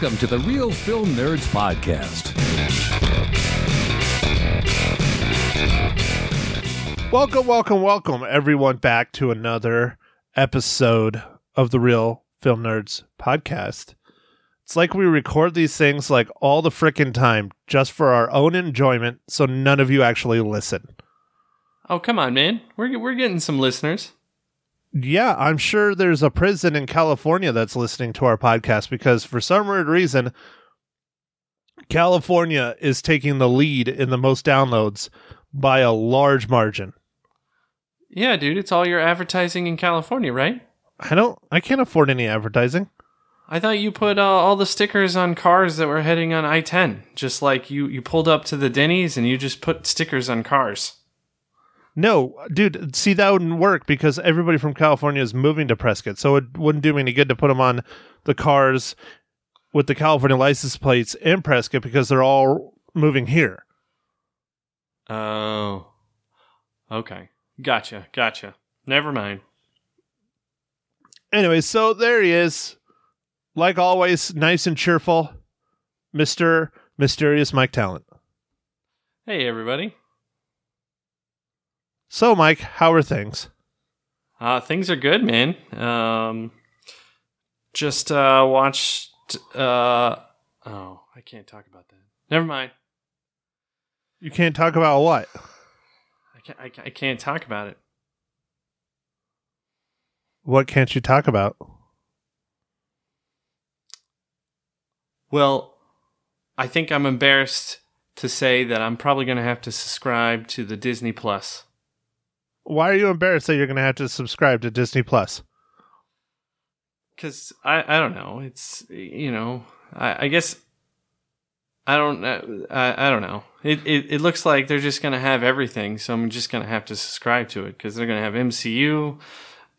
Welcome to the Real Film Nerds Podcast. Welcome, welcome, welcome, everyone, back to another episode of the Real Film Nerds podcast. It's like we record these things like all the frickin' time just for our own enjoyment, so none of you actually listen. Oh, come on, man. We're we're getting some listeners. Yeah, I'm sure there's a prison in California that's listening to our podcast because for some weird reason, California is taking the lead in the most downloads by a large margin. Yeah, dude, it's all your advertising in California, right? I don't, I can't afford any advertising. I thought you put uh, all the stickers on cars that were heading on I-10, just like you you pulled up to the Denny's and you just put stickers on cars. No, dude, see that wouldn't work because everybody from California is moving to Prescott, so it wouldn't do me any good to put them on the cars with the California license plates in Prescott because they're all moving here. Oh. Okay. Gotcha. Gotcha. Never mind. Anyway, so there he is. Like always, nice and cheerful. Mr. Mysterious Mike Talent. Hey, everybody. So, Mike, how are things? Uh, things are good, man. Um, just uh, watched. Uh, oh, I can't talk about that. Never mind. You can't talk about what? I can't. I can't, I can't talk about it. What can't you talk about? Well, I think I'm embarrassed to say that I'm probably going to have to subscribe to the Disney Plus. Why are you embarrassed that you're going to have to subscribe to Disney Plus? Because I, I don't know. It's you know I, I guess I don't uh, I, I don't know. It, it it looks like they're just gonna have everything, so I'm just gonna have to subscribe to it because they're gonna have MCU,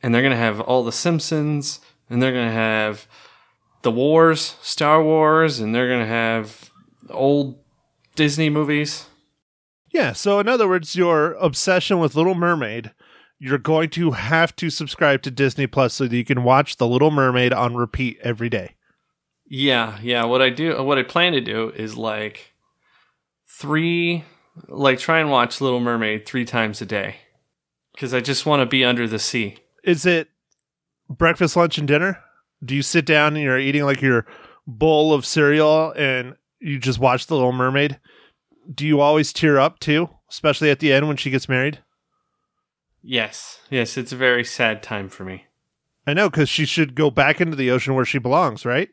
and they're gonna have all the Simpsons, and they're gonna have the Wars, Star Wars, and they're gonna have old Disney movies. Yeah, so in other words, your obsession with Little Mermaid, you're going to have to subscribe to Disney Plus so that you can watch The Little Mermaid on repeat every day. Yeah, yeah. What I do, what I plan to do is like three, like try and watch Little Mermaid three times a day because I just want to be under the sea. Is it breakfast, lunch, and dinner? Do you sit down and you're eating like your bowl of cereal and you just watch The Little Mermaid? Do you always tear up too, especially at the end when she gets married? Yes, yes. It's a very sad time for me. I know, because she should go back into the ocean where she belongs, right?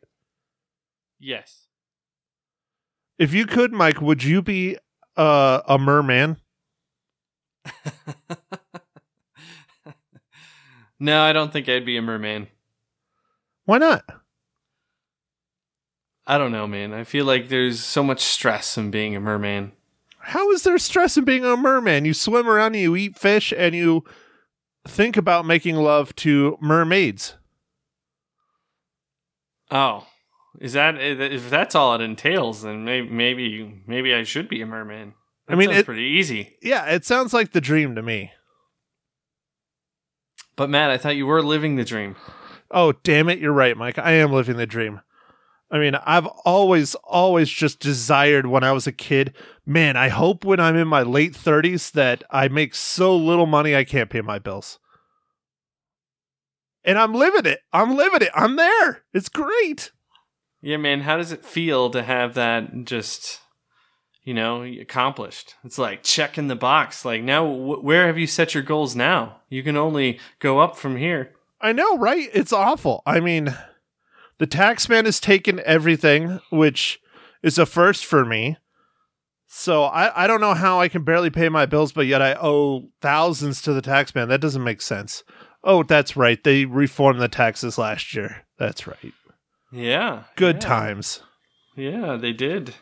Yes. If you could, Mike, would you be uh, a merman? no, I don't think I'd be a merman. Why not? I don't know, man. I feel like there's so much stress in being a merman. How is there stress in being a merman? You swim around and you eat fish and you think about making love to mermaids. Oh, is that if that's all it entails? Then maybe maybe maybe I should be a merman. That I mean, it's pretty easy. Yeah, it sounds like the dream to me. But Matt, I thought you were living the dream. Oh, damn it. You're right, Mike. I am living the dream. I mean, I've always, always just desired when I was a kid, man, I hope when I'm in my late 30s that I make so little money I can't pay my bills. And I'm living it. I'm living it. I'm there. It's great. Yeah, man. How does it feel to have that just, you know, accomplished? It's like checking the box. Like now, wh- where have you set your goals now? You can only go up from here. I know, right? It's awful. I mean, the taxman has taken everything, which is a first for me. So I, I don't know how I can barely pay my bills, but yet I owe thousands to the taxman. That doesn't make sense. Oh, that's right. They reformed the taxes last year. That's right. Yeah. Good yeah. times. Yeah, they did.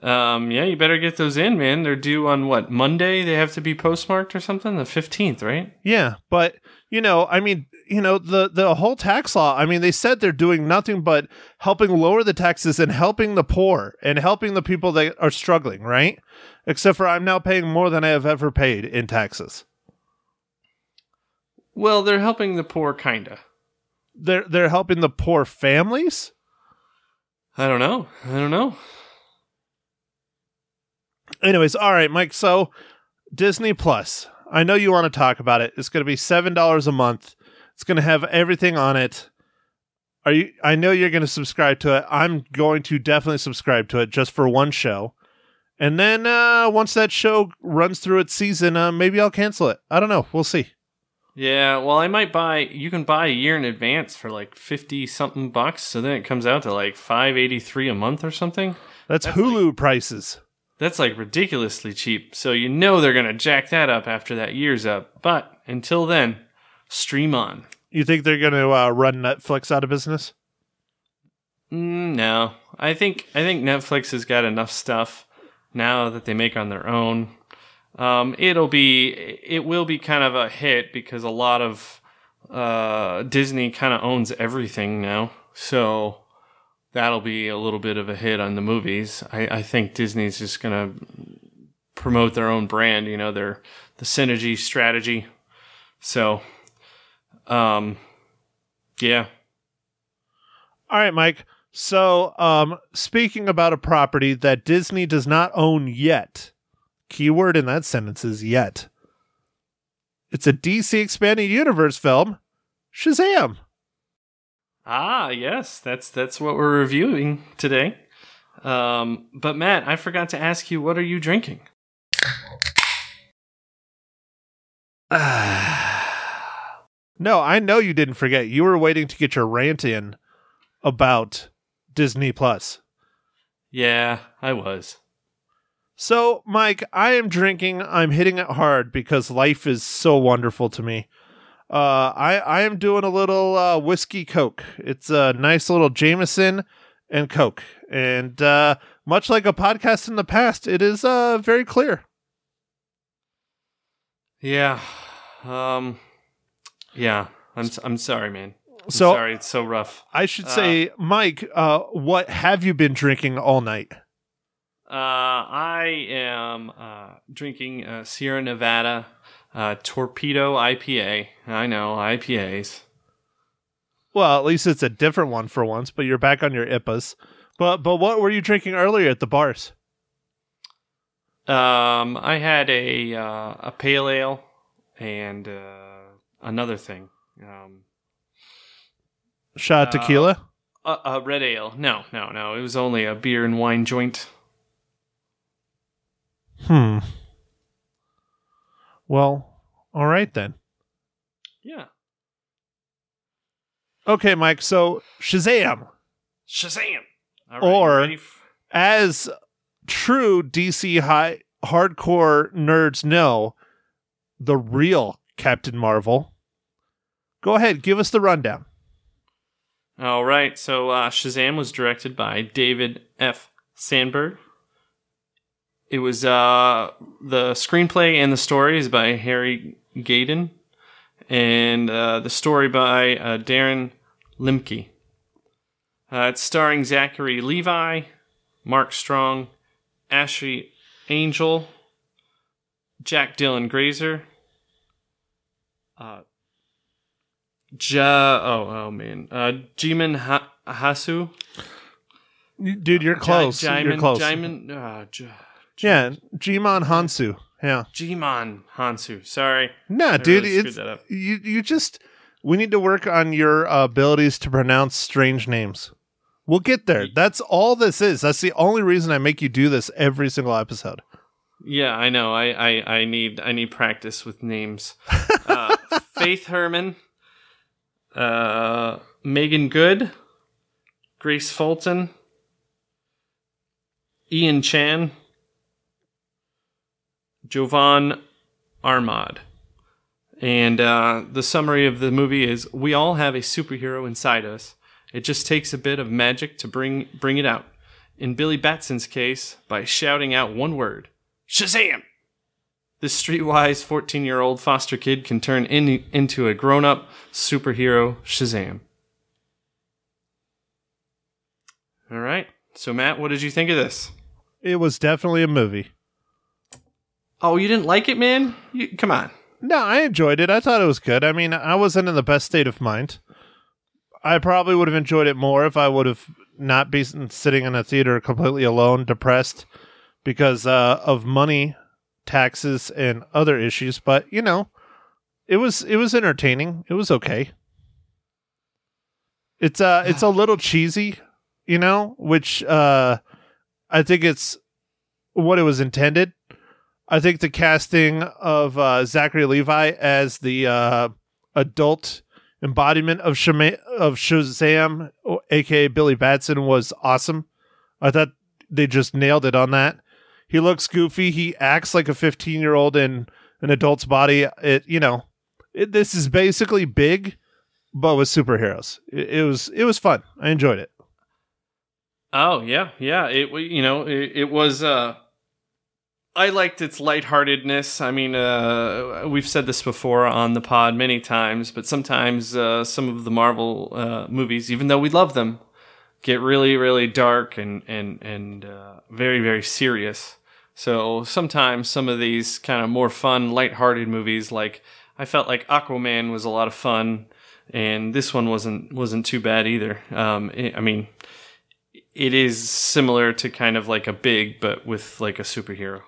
Um, yeah, you better get those in, man. They're due on what Monday? They have to be postmarked or something. The fifteenth, right? Yeah, but you know, I mean, you know, the the whole tax law. I mean, they said they're doing nothing but helping lower the taxes and helping the poor and helping the people that are struggling, right? Except for I'm now paying more than I have ever paid in taxes. Well, they're helping the poor, kinda. They're they're helping the poor families. I don't know. I don't know. Anyways, all right, Mike. So Disney Plus. I know you want to talk about it. It's going to be seven dollars a month. It's going to have everything on it. Are you? I know you're going to subscribe to it. I'm going to definitely subscribe to it just for one show, and then uh, once that show runs through its season, uh, maybe I'll cancel it. I don't know. We'll see. Yeah, well, I might buy. You can buy a year in advance for like fifty something bucks, so then it comes out to like five eighty three a month or something. That's, That's Hulu prices. That's like ridiculously cheap. So you know they're gonna jack that up after that year's up. But until then, stream on. You think they're going to uh, run Netflix out of business? Mm, no, I think I think Netflix has got enough stuff now that they make on their own. Um, it'll be it will be kind of a hit because a lot of uh, Disney kind of owns everything now, so that'll be a little bit of a hit on the movies. I, I think Disney's just gonna promote their own brand, you know, their the synergy strategy. So, um, yeah, All right, Mike. So, um, speaking about a property that Disney does not own yet, keyword in that sentence is yet. It's a DC expanded universe film, Shazam. Ah, yes, that's that's what we're reviewing today. Um, but Matt, I forgot to ask you, what are you drinking? No, I know you didn't forget. You were waiting to get your rant in about Disney Plus. Yeah, I was. So, Mike, I am drinking. I'm hitting it hard because life is so wonderful to me. Uh, I I am doing a little uh, whiskey Coke. It's a nice little Jameson and Coke, and uh, much like a podcast in the past, it is uh very clear. Yeah. Um yeah, I'm I'm sorry, man. I'm So sorry, it's so rough. I should say, Mike, uh, what have you been drinking all night? Uh I am uh drinking uh, Sierra Nevada uh Torpedo IPA. I know, IPAs. Well, at least it's a different one for once. But you're back on your IPAs. But but what were you drinking earlier at the bars? Um I had a uh, a pale ale and uh another thing. Um Shot Uh, tequila. a, a red ale. No, no, no. It was only a beer and wine joint. Hmm. Well, all right then. Yeah. Okay, Mike. So Shazam, Shazam. All right, Or- ready f- as true DC high hardcore nerds know, the real Captain Marvel. Go ahead, give us the rundown. All right. So uh, Shazam was directed by David F. Sandberg. It was uh, the screenplay and the story is by Harry Gayden, and uh, the story by uh, Darren Lemke. Uh, it's starring Zachary Levi, Mark Strong, Ashley Angel, Jack Dylan Grazer, uh, ja, oh oh man, uh, Jimin ha- Hasu, Dude, you're close. J- you're close. Jaimin, uh, J- yeah, Djimon Hounsou. Yeah. Djimon Hounsou. Sorry, Nah, I dude, really it's that up. you. You just we need to work on your uh, abilities to pronounce strange names. We'll get there. That's all this is. That's the only reason I make you do this every single episode. Yeah, I know. I, I, I need I need practice with names. Uh, Faith Herman, uh, Meagan Good, Grace Fulton, Ian Chen, Jovan Armand. And uh, the summary of the movie is: We all have a superhero inside us. It just takes a bit of magic to bring bring it out. In Billy Batson's case, by shouting out one word, Shazam! This streetwise 14 year old foster kid can turn in, into a grown up superhero Shazam. All right. So, Matt, what did you think of this? It was definitely a movie. Oh, you didn't like it, man? You, come on. No, I enjoyed it. I thought it was good. I mean, I wasn't in the best state of mind. I probably would have enjoyed it more if I would have not been sitting in a theater completely alone, depressed because uh, of money, taxes, and other issues. But you know, it was it was entertaining. It was okay. It's uh it's a little cheesy, you know, which uh I think it's what it was intended. I think the casting of uh, Zachary Levi as the uh, adult embodiment of of Shazam, aka Billy Batson, was awesome. I thought they just nailed it on that. He looks goofy. He acts like a 15 year old in an adult's body. It you know, it, this is basically big, but with superheroes. It, it was it was fun. I enjoyed it. Oh yeah, yeah. It you know it, it was. uh I liked its lightheartedness. I mean, uh, we've said this before on the pod many times, but sometimes uh, some of the Marvel uh, movies, even though we love them, get really, really dark and and and uh, very, very serious. So sometimes some of these kind of more fun, lighthearted movies, like I felt like Aquaman was a lot of fun, and this one wasn't wasn't too bad either. Um, I mean, it is similar to kind of like a big, but with like a superhero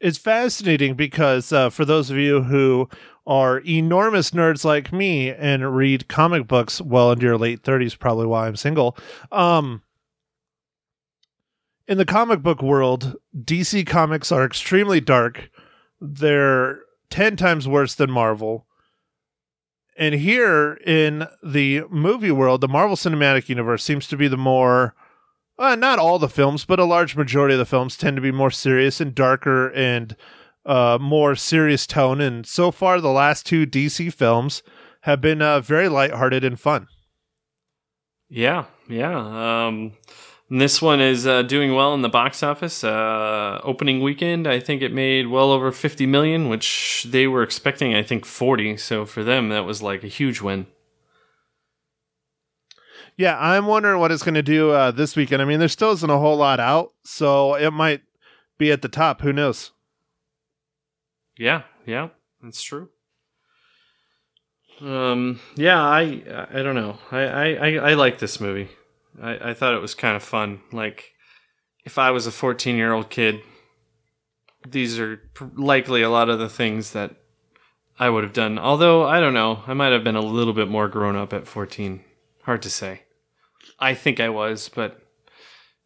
it's fascinating because uh, for those of you who are enormous nerds like me and read comic books well into your late 30s probably why i'm single um, in the comic book world dc comics are extremely dark. They're 10 times worse than marvel. And here in the movie world the marvel cinematic universe seems to be the more uh, not all the films, but a large majority of the films tend to be more serious and darker and uh, more serious tone. And so far, the last two DC films have been uh, very lighthearted and fun. Yeah, yeah. Um, this one is uh, doing well in the box office. Uh, opening weekend, I think it made well over 50 million, which they were expecting, I think, 40. So for them, that was like a huge win. Yeah, I'm wondering what it's going to do uh, this weekend. I mean, there still isn't a whole lot out, so it might be at the top. Who knows? Yeah, yeah, that's true. Um, yeah, I I don't know. I I I, like this movie. I I thought it was kind of fun. Like, if I was a 14 year old kid, these are likely a lot of the things that I would have done. Although I don't know, I might have been a little bit more grown up at 14. Hard to say. I think I was, but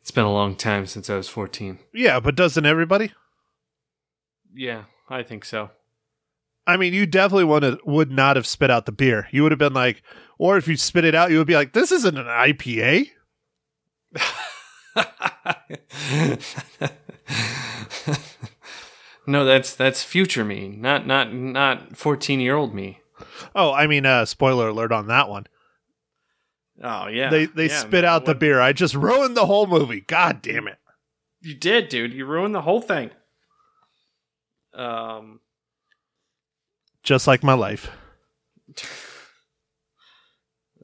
it's been a long time since I was 14. Yeah, but doesn't everybody? Yeah, I think so. I mean, you definitely would would not have spit out the beer. You would have been like, or if you spit it out, you would be like, "This isn't an IPA." no, that's that's future me, not not not fourteen year old me. Oh, I mean, uh, spoiler alert on that one. Oh yeah. They they yeah, spit out the beer. I just ruined the whole movie. God damn it. You did, dude. You ruined the whole thing. Um just like my life.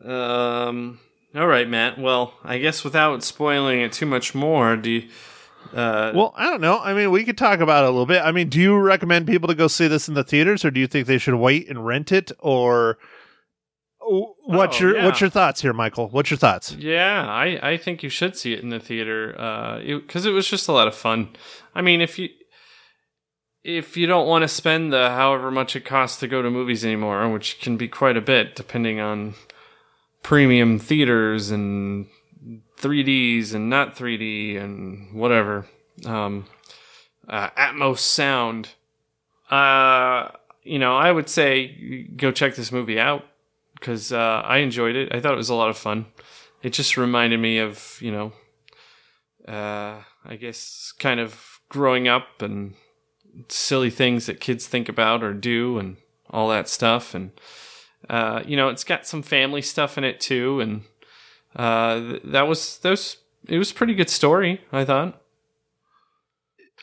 um all right, Matt. Well, I guess without spoiling it too much more, do you uh, well, I don't know. I mean, we could talk about it a little bit. I mean, do you recommend people to go see this in the theaters, or do you think they should wait and rent it, or what's oh, your yeah. what's your thoughts here, Michael? What's your thoughts? Yeah, I I think you should see it in the theater because uh, it, it was just a lot of fun. I mean, if you if you don't want to spend the however much it costs to go to movies anymore, which can be quite a bit depending on premium theaters and 3Ds and not 3D and whatever, um, uh, Atmos sound. Uh, you know, I would say go check this movie out because uh, I enjoyed it. I thought it was a lot of fun. It just reminded me of you know, uh, I guess kind of growing up and silly things that kids think about or do and all that stuff. And uh, you know, it's got some family stuff in it too. And uh, that was that was it was pretty good story. I thought.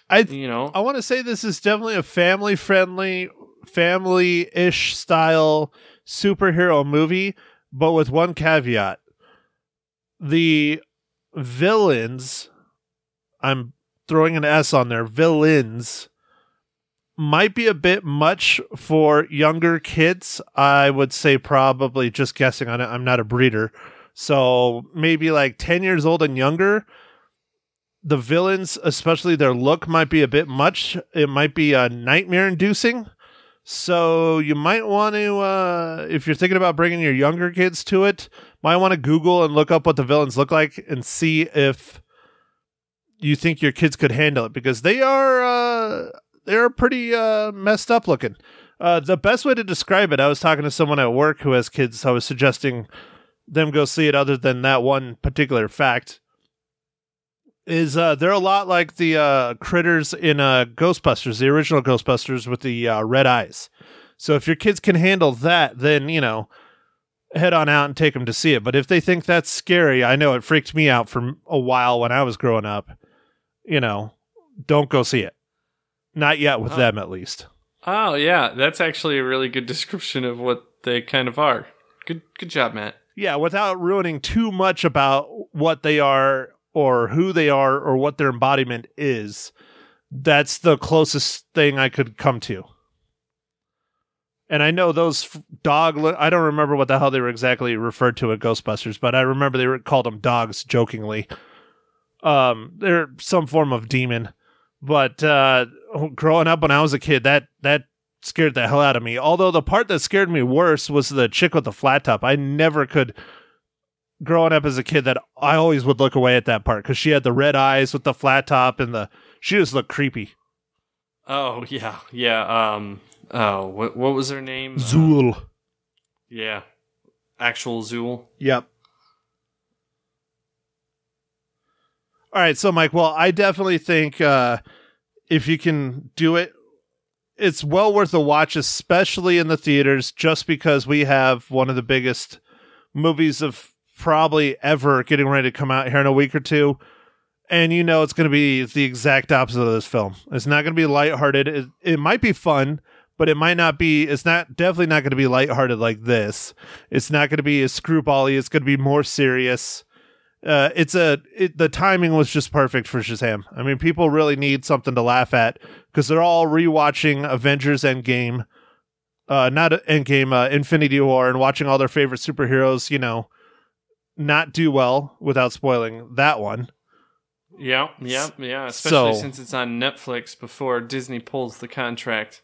I you know I want to say this is definitely a family friendly, family ish style superhero movie, but with one caveat. The villains, I'm throwing an S on there, villains might be a bit much for younger kids. I would say probably just guessing on it. I'm not a breeder, So maybe like 10 years old and younger, the villains, especially their look, might be a bit much. It might be uh, nightmare inducing. So you might want to, uh, if you're thinking about bringing your younger kids to it, might want to Google and look up what the villains look like and see if you think your kids could handle it because they are uh, they're pretty uh, messed up looking. Uh, the best way to describe it, I was talking to someone at work who has kids. I was suggesting them go see it. Other than that one particular fact, is uh, they're a lot like the uh, critters in uh, Ghostbusters, the original Ghostbusters with the uh, red eyes. So if your kids can handle that, then you know, head on out and take them to see it. But if they think that's scary, I know it freaked me out for a while when I was growing up. You know, don't go see it. Not yet with Oh. them, at least. Oh yeah, that's actually a really good description of what they kind of are. Good good job, Matt. Yeah, without ruining too much about what they are or who they are or what their embodiment is. That's the closest thing I could come to. And I know those dog. I don't remember what the hell they were exactly referred to at Ghostbusters, but I remember they were called them dogs jokingly. Um, they're some form of demon. But uh, growing up when I was a kid, that that scared the hell out of me. Although the part that scared me worse was the chick with the flat top. I never could. Growing up as a kid, that I always would look away at that part because she had the red eyes with the flat top and the she just looked creepy. Oh yeah, yeah. Um. Oh, what what was her name? Uh, Zuul. yeah, actual Zuul. Yep. All right, so Mike, well, I definitely think uh, if you can do it, it's well worth a watch, especially in the theaters, just because we have one of the biggest movies of probably ever getting ready to come out here in a week or two. And you know it's going to be the exact opposite of this film. It's not going to be lighthearted. It, it might be fun, but it might not be. It's not definitely not going to be lighthearted like this. It's not going to be as screwbally. It's going to be more serious. Uh, it's a it, the timing was just perfect for Shazam. I mean, people really need something to laugh at because they're all rewatching Avengers Endgame, uh, not Endgame, uh, Infinity War, and watching all their favorite superheroes. You know, not do well without spoiling that one. Yeah, yeah, yeah. Especially So- since it's on Netflix before Disney pulls the contract.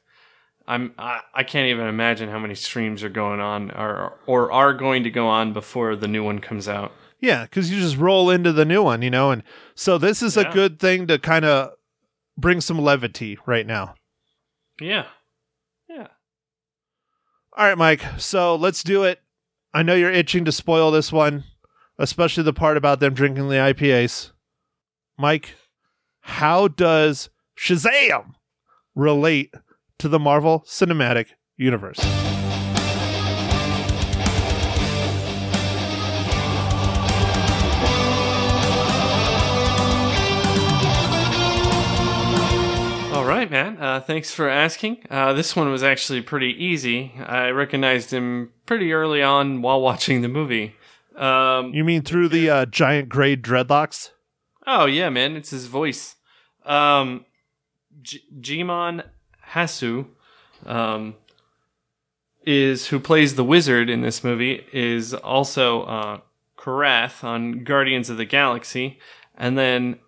I'm I, I can't even imagine how many streams are going on or or are going to go on before the new one comes out. Yeah, because you just roll into the new one, you know, and so this is a good thing to kind of bring some levity right now. Yeah, yeah. All right, Mike. So let's do it. I know you're itching to spoil this one, especially the part about them drinking the IPAs. Mike, how does Shazam relate to the Marvel Cinematic Universe? All right, man. Uh, thanks for asking. Uh, this one was actually pretty easy. I recognized him pretty early on while watching the movie. Um, You mean through the uh, giant gray dreadlocks? Oh yeah, man, it's his voice. Um, J- Djimon Hasu, um, is who plays the wizard in this movie. Is also uh, Korath on Guardians of the Galaxy, and then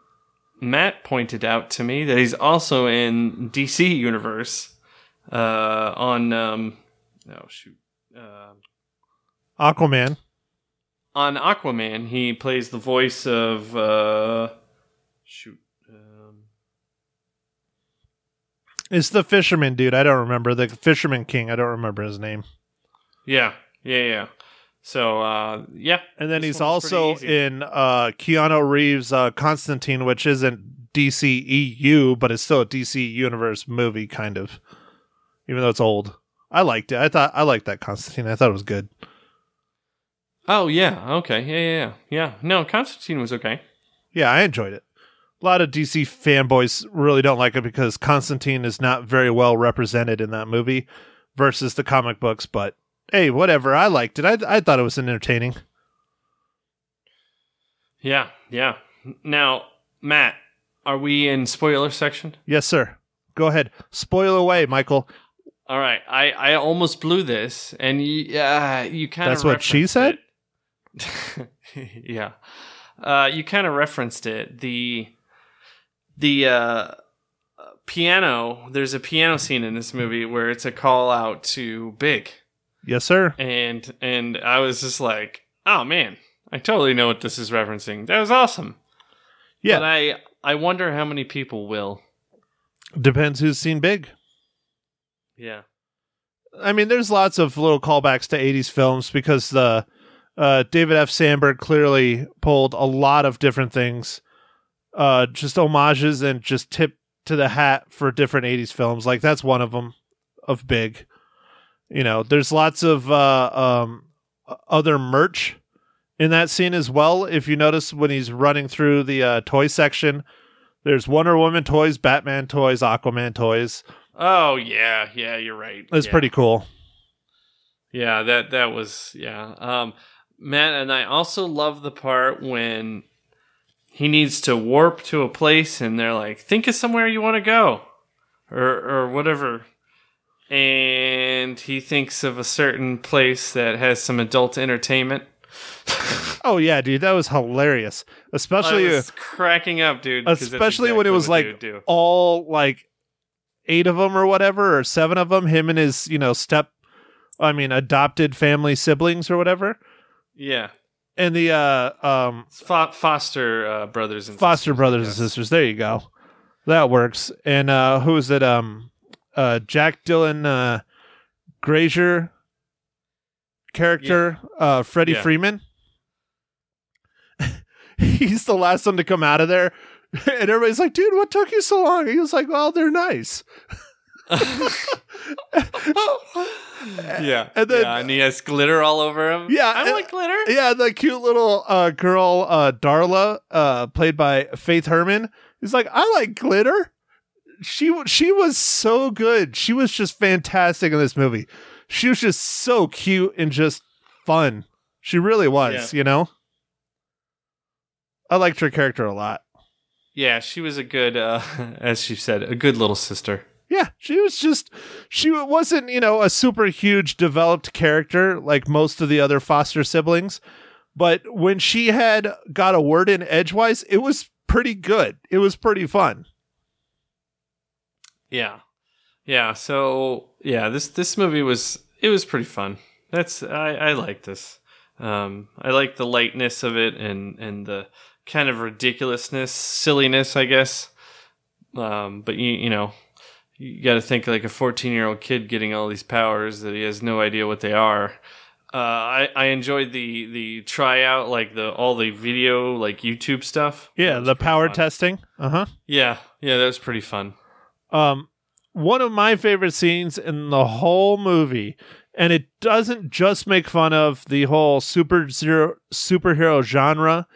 Matt pointed out to me that he's also in DC Universe uh, on um, oh shoot. Uh, Aquaman. On Aquaman, he plays the voice of uh, shoot. Um, It's the fisherman dude. I don't remember. The fisherman king. I don't remember his name. yeah, yeah, yeah. So uh, yeah, And then he's one was pretty also in uh, Keanu Reeves' uh, Constantine, which isn't DC EU, but it's still a DC Universe movie, kind of. Even though it's old, I liked it. I thought I liked that Constantine. I thought it was good. Oh yeah, okay, yeah, yeah, yeah. yeah. No, Constantine was okay. Yeah, I enjoyed it. A lot of DC fanboys really don't like it because Constantine is not very well represented in that movie versus the comic books. But hey, whatever. I liked it. I I thought it was entertaining. Yeah, yeah. Now, Matt, are we in spoiler section? Yes, sir. Go ahead. Spoil away, Michael. All right, I I almost blew this, and you uh, you kind of That's what she said? yeah. Uh, you kind of referenced it. The the uh, piano. There's a piano scene in this movie where it's a call out to Big, Yes, sir. and and I was just like, oh man, I totally know what this is referencing. That was awesome. Yeah. But I I wonder how many people will. Depends who's seen Big. Yeah. I mean, there's lots of little callbacks to 80s films because the uh, David F. Sandberg clearly pulled a lot of different things, uh, just homages and just tip to the hat for different 80s films. Like that's one of them of Big. You know, there's lots of uh, um, other merch in that scene as well. If you notice when he's running through the uh, toy section, there's Wonder Woman toys, Batman toys, Aquaman toys. Oh yeah, yeah, you're right. It's Yeah. pretty cool. Yeah, that that was yeah. Um Matt and I also love the part when he needs to warp to a place and they're like, think of somewhere you want to go. Or or whatever. And he thinks of a certain place that has some adult entertainment. Oh yeah, dude, that was hilarious. Especially was cracking up, dude. especially when it was like all like eight of them or whatever or seven of them him and his you know step i mean adopted family siblings or whatever Yeah. and the uh um fo- foster uh, brothers and foster sisters, brothers and sisters. There you go. That works. And uh who is it? Um uh jack dylan uh grazer character uh freddie Yeah. freeman. He's the last one to come out of there. And everybody's like dude what took you so long? He was like well they're nice yeah. And then- yeah, and he has glitter all over him. Yeah, I and- like glitter. Yeah, the cute little uh, girl, uh, Darla, uh, played by Faith Herman, is like, I like glitter. She she was so good. She was just fantastic in this movie. She was just so cute and just fun. She really was, you know. I liked her character a lot. Yeah, she was a good, uh, as she said, a good little sister. Yeah, she was just she wasn't, you know, a super huge developed character like most of the other foster siblings, but when she had got a word in edgewise, it was pretty good. It was pretty fun. Yeah, yeah. So yeah, this this movie was it was pretty fun. That's I I like this. Um, I like the lightness of it and and the kind of ridiculousness, silliness, I guess. Um, but you you know, you got to think like a fourteen year old kid getting all these powers that he has no idea what they are. Uh, I I enjoyed the the tryout, like the all the video like YouTube stuff. Yeah, the power fun. testing. Uh-huh. Yeah, yeah, that was pretty fun. Um one of my favorite scenes in the whole movie and it doesn't just make fun of the whole super zero superhero genre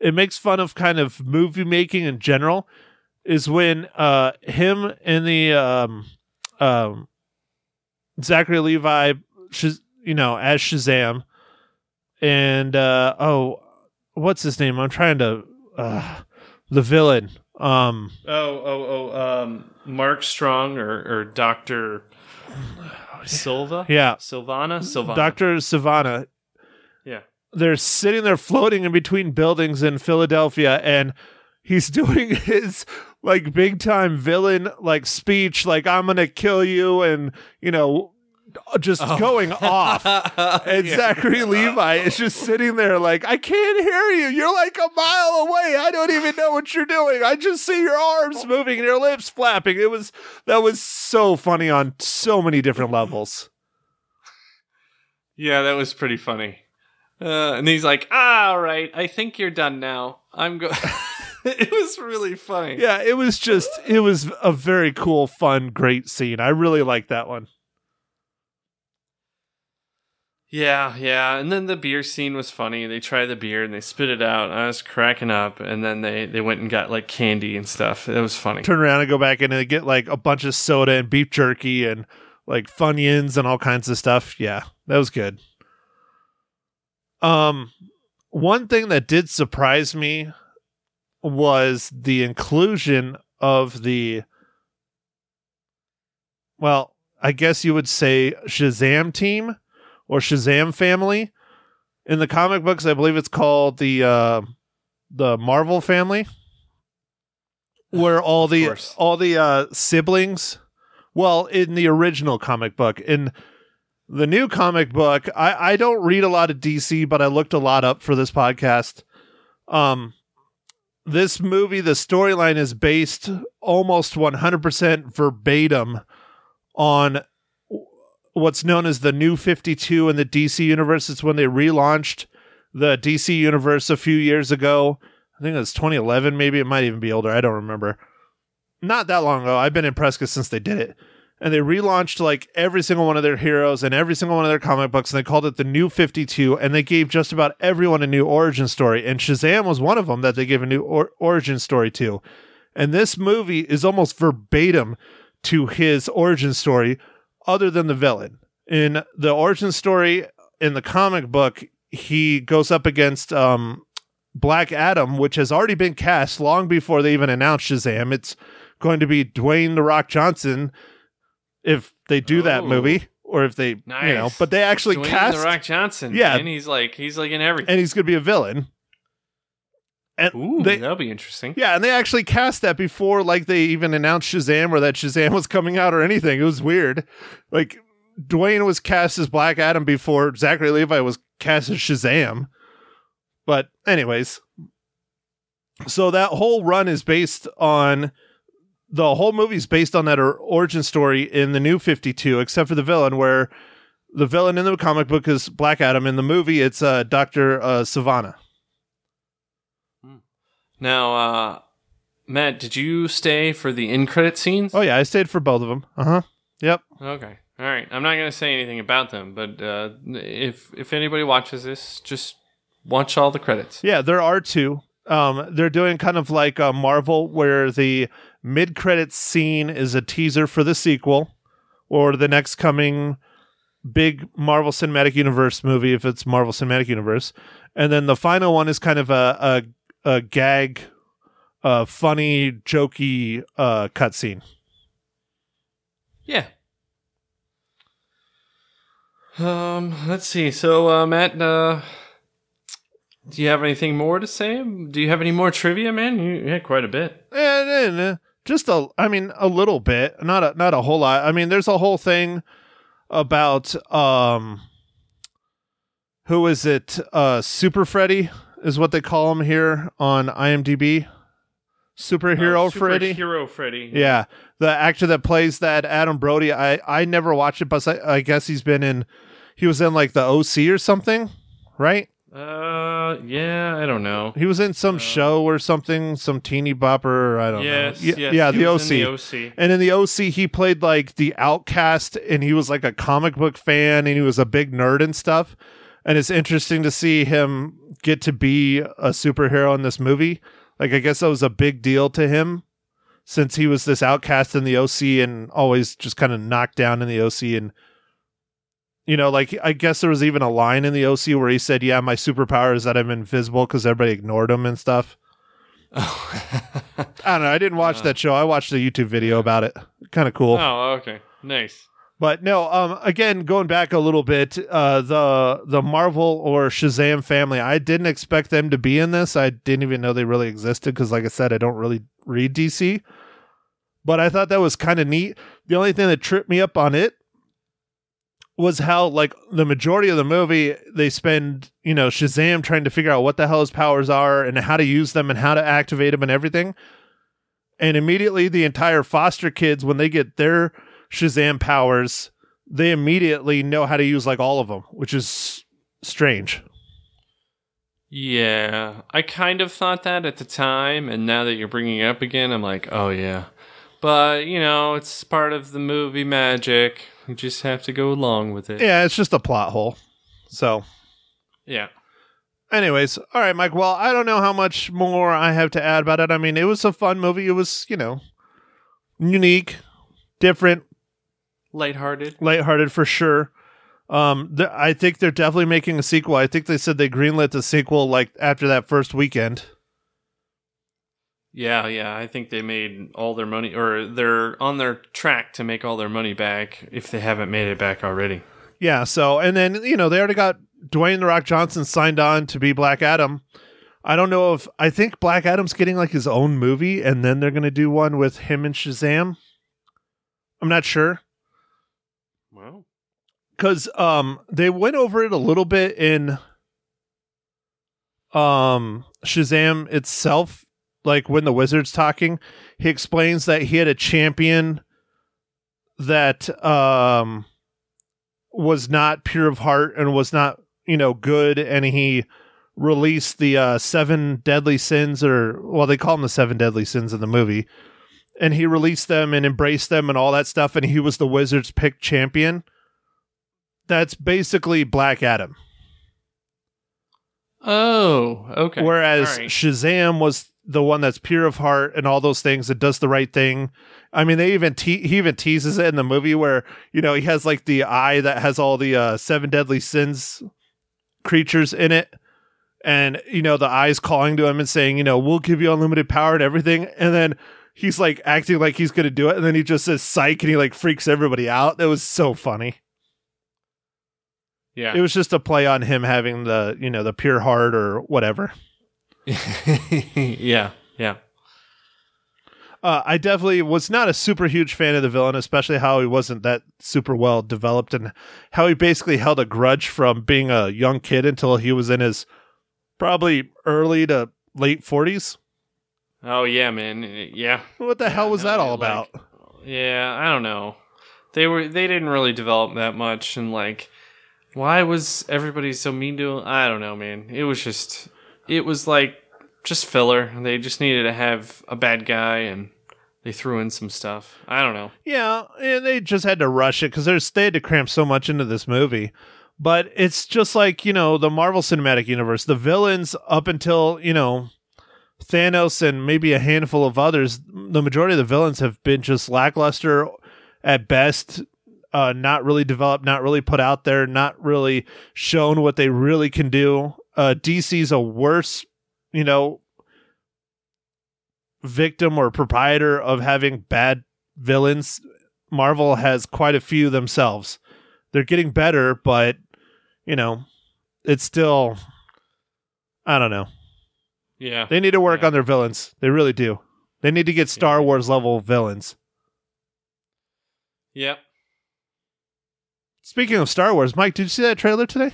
it makes fun of kind of movie making in general is when uh him and the um um Zachary Levi Shaz- you know as Shazam and uh oh what's his name I'm trying to uh the villain um Oh, oh, oh, um, Mark Strong or, or Doctor Silva? yeah Silvana? Silvana. Dr. Silvana Yeah. they're sitting there floating in between buildings in Philadelphia and he's doing his like big time villain like speech like I'm going to kill you and you know just Oh. going off. And Yeah. Zachary Levi is just sitting there like, I can't hear you. You're like a mile away. I don't even know what you're doing. I just see your arms moving and your lips flapping. It was that was so funny on so many different levels. Yeah, that was pretty funny. Uh, and he's like, ah, all right, I think you're done now. I'm go. it was really funny. Yeah, it was just it was a very cool, fun, great scene. I really liked that one. Yeah, yeah. And then the beer scene was funny. They try the beer and they spit it out. I was cracking up. And then they, they went and got like candy and stuff. It was funny. Turn around and go back in and get like a bunch of soda and beef jerky and like funyuns and all kinds of stuff. Yeah, that was good. Um, one thing that did surprise me was the inclusion of the, well, I guess you would say Shazam team or Shazam family In the comic books, I believe it's called the uh, the Marvel family, where all the all the uh, siblings. Well, in the original comic book, in the new comic book, I I don't read a lot of DC, but I looked a lot up for this podcast. Um, this movie, the storyline is based almost 100% verbatim on what's known as the New 52 in the DC universe. It's when they relaunched the DC universe a few years ago. I think it was 2011, maybe it might even be older. I don't remember. Not that long ago. I've been in Prescott since they did it. And they relaunched like every single one of their heroes and every single one of their comic books, and they called it the New 52. And they gave just about everyone a new origin story. And Shazam was one of them that they gave a new or- origin story to. And this movie is almost verbatim to his origin story, other than the villain. In the origin story in the comic book, he goes up against um, Black Adam, which has already been cast long before they even announced Shazam. It's going to be Dwayne the Rock Johnson if they do that Oh. movie, or if they, you know, but they actually Dwayne cast, the Rock Johnson. Yeah. and he's like he's like in everything. and he's going to be a villain. And Ooh, they, that'll be interesting. yeah, and they actually cast that before, like they even announced Shazam or that Shazam was coming out or anything. It was weird. Like Dwayne was cast as Black Adam before Zachary Levi was cast as Shazam. But anyways, so that whole run is based on the whole movie's based on that origin story in the new 52 except for the villain where the villain in the comic book is Black Adam in the movie it's uh Dr. Uh, Savannah. Now, uh, Matt, did you stay for the in credit scenes? Oh yeah, I stayed for both of them. Uh-huh. Yep. Okay. All right. I'm not going to say anything about them, but uh, if if anybody watches this, just watch all the credits. Yeah, there are two. Um, they're doing kind of like uh, Marvel, where the mid-credits scene is a teaser for the sequel or the next coming big Marvel Cinematic Universe movie, if it's Marvel Cinematic Universe, and then the final one is kind of a a, a gag, uh, funny, jokey uh, cutscene. Yeah. Um, let's see. So, uh, Matt, uh, do you have anything more to say? Do you have any more trivia, man? You, had quite a bit. Uh, just a, I mean, a little bit, not a, not a whole lot. I mean, there's a whole thing about, um, who is it? Uh, Super Freddy is what they call him here on IMDb. Superhero Uh, Freddy. Superhero Freddy. Yeah, the actor that plays that Adam Brody. I I never watched it, but I, I guess he's been in. He was in like the OC or something, right? Uh, yeah, I don't know. He was in some Uh, show or something, some teeny bopper. I don't Yes, know. Y- yes, yeah, the OC. the OC. And in the OC, he played like the outcast, and he was like a comic book fan, and he was a big nerd and stuff. And it's interesting to see him get to be a superhero in this movie. Like, I guess that was a big deal to him since he was this outcast in the OC and always just kind of knocked down in the OC. And, you know, like, I guess there was even a line in the OC where he said, Yeah, my superpower is that I'm invisible because everybody ignored him and stuff. I don't know. I didn't watch Uh. that show. I watched a YouTube video about it. Kind of cool. oh, okay, nice. But no, um, again, going back a little bit, uh, the the Marvel or Shazam family, I didn't expect them to be in this. I didn't even know they really existed because, like I said, I don't really read DC. But I thought that was kind of neat. The only thing that tripped me up on it was how, like, the majority of the movie, they spend, you know, Shazam trying to figure out what the hell his powers are and how to use them and how to activate them and everything. And immediately, the entire foster kids, when they get their Shazam powers, they immediately know how to use like all of them, which is strange. Yeah, I kind of thought that at the time, and now that you're bringing it up again, I'm like, oh yeah. But you know, it's part of the movie magic. You just have to go along with it. Yeah, it's just a plot hole. So, Yeah. anyways, all right, Mike. Well, I don't know how much more I have to add about it. I mean, it was a fun movie. It was, you know, unique, different, Lighthearted. lighthearted for sure. Um, th- I think they're definitely making a sequel. I think they said they greenlit the sequel like after that first weekend. Yeah, yeah. I think they made all their money, or they're on their track to make all their money back if they haven't made it back already. Yeah. So, and then you know they already got Dwayne the Rock Johnson signed on to be Black Adam. I don't know if I think Black Adam's getting like his own movie, and then they're going to do one with him and Shazam. I'm not sure Well, because um they went over it a little bit in um Shazam itself like when the wizard's talking he explains that he had a champion that um was not pure of heart and was not you know good and he released the uh seven deadly sins or well they call them the seven deadly sins in the movie and he released them and embraced them and all that stuff and he was the wizard's pick champion that's basically black adam oh, okay. Whereas right. Shazam was the one that's pure of heart and all those things that does the right thing. I mean, they even te- he even teases it in the movie where you know he has like the eye that has all the uh, seven deadly sins creatures in it, and you know the eyes calling to him and saying, you know, we'll give you unlimited power and everything, and then. He's like acting like he's gonna do it, and then he just says "psych" and he like freaks everybody out. That was so funny. yeah. It was just a play on him having the you know the pure heart or whatever. yeah. Yeah. Uh, I definitely was not a super huge fan of the villain, especially how he wasn't that super well developed and how he basically held a grudge from being a young kid until he was in his probably early to late 40s. Oh yeah, man. Yeah. What the hell was that all like- about? Yeah, I don't know. They were they didn't really develop that much and like why was everybody so mean to him? I don't know, man. It was just it was like just filler. They just needed to have a bad guy and they threw in some stuff. I don't know. Yeah, and they just had to rush it because they had to cram so much into this movie. But it's just like you know the Marvel Cinematic Universe. The villains up until you know Thanos and maybe a handful of others, the majority of the villains have been just lackluster at best. Uh, not really developed, not really put out there, not really shown what they really can do. Uh, DC's a worse, you know, victim or proprietor of having bad villains. Marvel has quite a few themselves. They're getting better, but you know, it's still I don't know. Yeah. They need to work Yeah. on their villains. They really do. They need to get Star Yeah. Wars level villains. Yep. Speaking of Star Wars, Mike, did you see that trailer today?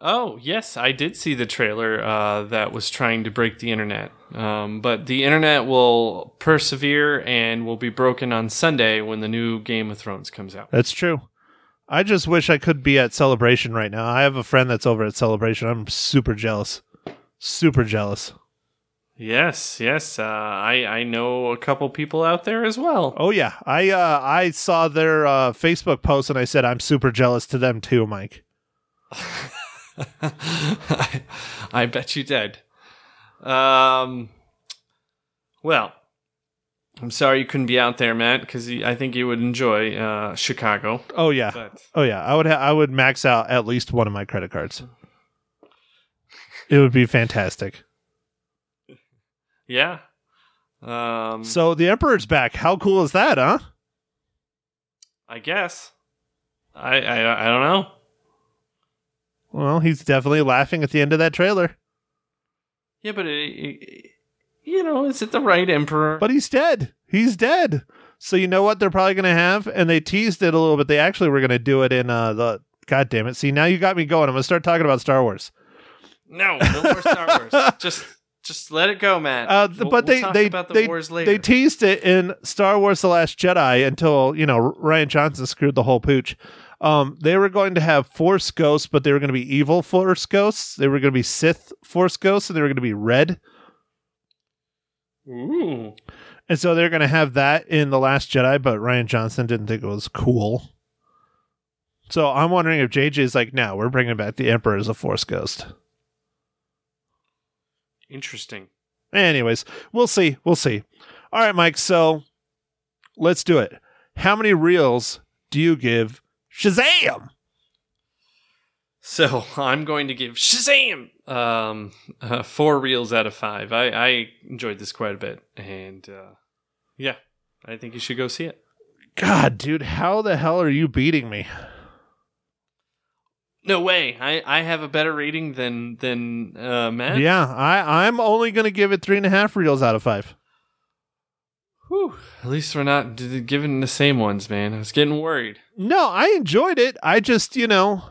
Oh, yes, I did see the trailer uh, that was trying to break the internet. Um, but the internet will persevere and will be broken on Sunday when the new Game of Thrones comes out. That's true. I just wish I could be at Celebration right now. I have a friend that's over at Celebration. I'm super jealous. Super jealous. Yes, yes. Uh, I, I know a couple people out there as well. Oh yeah, I uh, I saw their uh, Facebook post and I said I'm super jealous to them too, Mike. I, I bet you did. Um, well, I'm sorry you couldn't be out there, Matt, because I think you would enjoy uh, Chicago. Oh yeah, But oh yeah. I would ha- I would max out at least one of my credit cards. It would be fantastic. yeah. Um, So the Emperor's back. How cool is that, huh? I guess. I, I I don't know. Well, he's definitely laughing at the end of that trailer. Yeah, but it, it, you know, is it the right emperor? But he's dead. He's dead. So you know what they're probably going to have, and they teased it a little bit. They actually were going to do it in uh, the. God damn it! See, now you got me going. I'm going to start talking about Star Wars. no, no more Star Wars. just just let it go, man. Uh, We'll- but we'll they talk they about the they, wars later. they teased it in Star Wars: The Last Jedi until you know Rian Johnson screwed the whole pooch. Um, they were going to have Force ghosts, but they were going to be evil Force ghosts. They were going to be Sith Force ghosts, and they were going to be red. Ooh. And so they're going to have that in The Last Jedi, but Rian Johnson didn't think it was cool. So I'm wondering if JJ is like, no, we're bringing back the Emperor as a Force ghost. Interesting. Anyways, we'll see. We'll see. All right, Mike. So let's do it. How many reels do you give Shazam? So I'm going to give Shazam um, uh, four reels out of five. I, I enjoyed this quite a bit, and uh, yeah, I think you should go see it. God, dude, how the hell are you beating me? No way. I, I have a better rating than than uh, Matt. Yeah, I I'm only gonna give it three and a half reels out of five. Whew. At least we're not d- giving the same ones, man. I was getting worried. No, I enjoyed it. I just you know,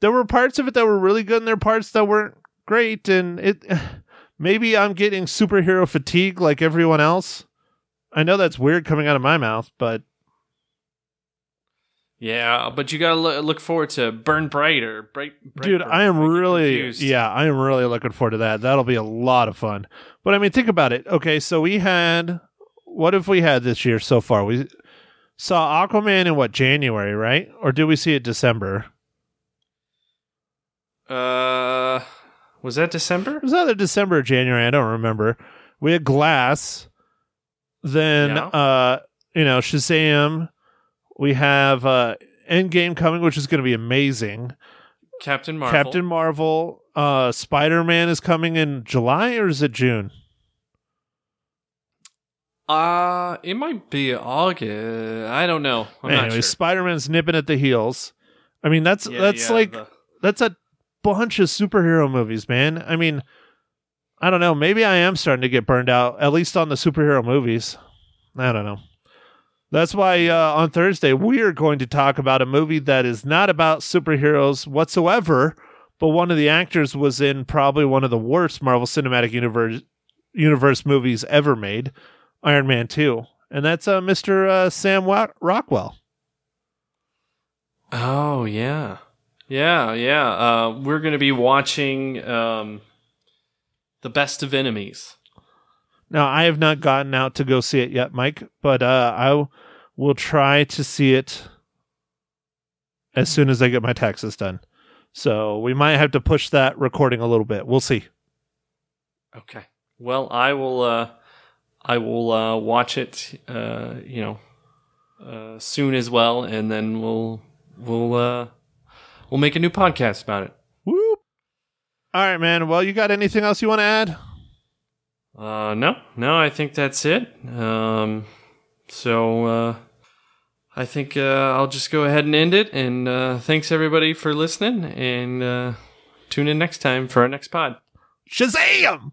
there were parts of it that were really good, and there were parts that weren't great, and it. Maybe I'm getting superhero fatigue like everyone else. I know that's weird coming out of my mouth, but Yeah, but you gotta look, look forward to Burn Bright or Bright. dude i am really confused. yeah i am really looking forward to that that'll be a lot of fun but i mean think about it okay so we had what have we had this year so far we saw aquaman in what january right or did we see it december Uh, was that December? it was either december or january i don't remember we had glass then Yeah. uh you know shazam we have uh endgame coming which is going to be amazing Captain Marvel. Captain Marvel, uh, Spider Man is coming in July or is it June? Uh, it might be August. I don't know. I'm not anyway, sure. Spider Man's nipping at the heels. I mean, that's Yeah, that's yeah, like the- that's a bunch of superhero movies, man. I mean, I don't know. Maybe I am starting to get burned out, at least on the superhero movies. I don't know. That's why uh, on Thursday we are going to talk about a movie that is not about superheroes whatsoever, but one of the actors was in probably one of the worst Marvel Cinematic Universe universe movies ever made, Iron Man Two, and that's uh, Mr. Uh, Sam Wa- Rockwell. Oh yeah, yeah, yeah. Uh, we're gonna be watching um, the Best of Enemies. Now, I have not gotten out to go see it yet, Mike, but uh, I w- will try to see it as soon as I get my taxes done. So we might have to push that recording a little bit. We'll see. Okay. Well, I will. Uh, I will uh, watch it. Uh, you know, uh, soon as well, and then we'll we'll uh, we'll make a new podcast about it. Whoop. All right, man. Well, you got anything else you want to add? Uh, no, no, I think that's it. Um, so uh, I think uh, I'll just go ahead and end it. And uh, thanks everybody for listening. And uh, tune in next time for our next pod. Shazam!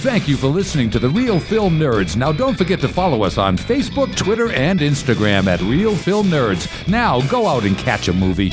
Thank you for listening to The Real Film Nerds. Now, don't forget to follow us on Facebook, Twitter, and Instagram at Real Film Nerds. Now, go out and catch a movie.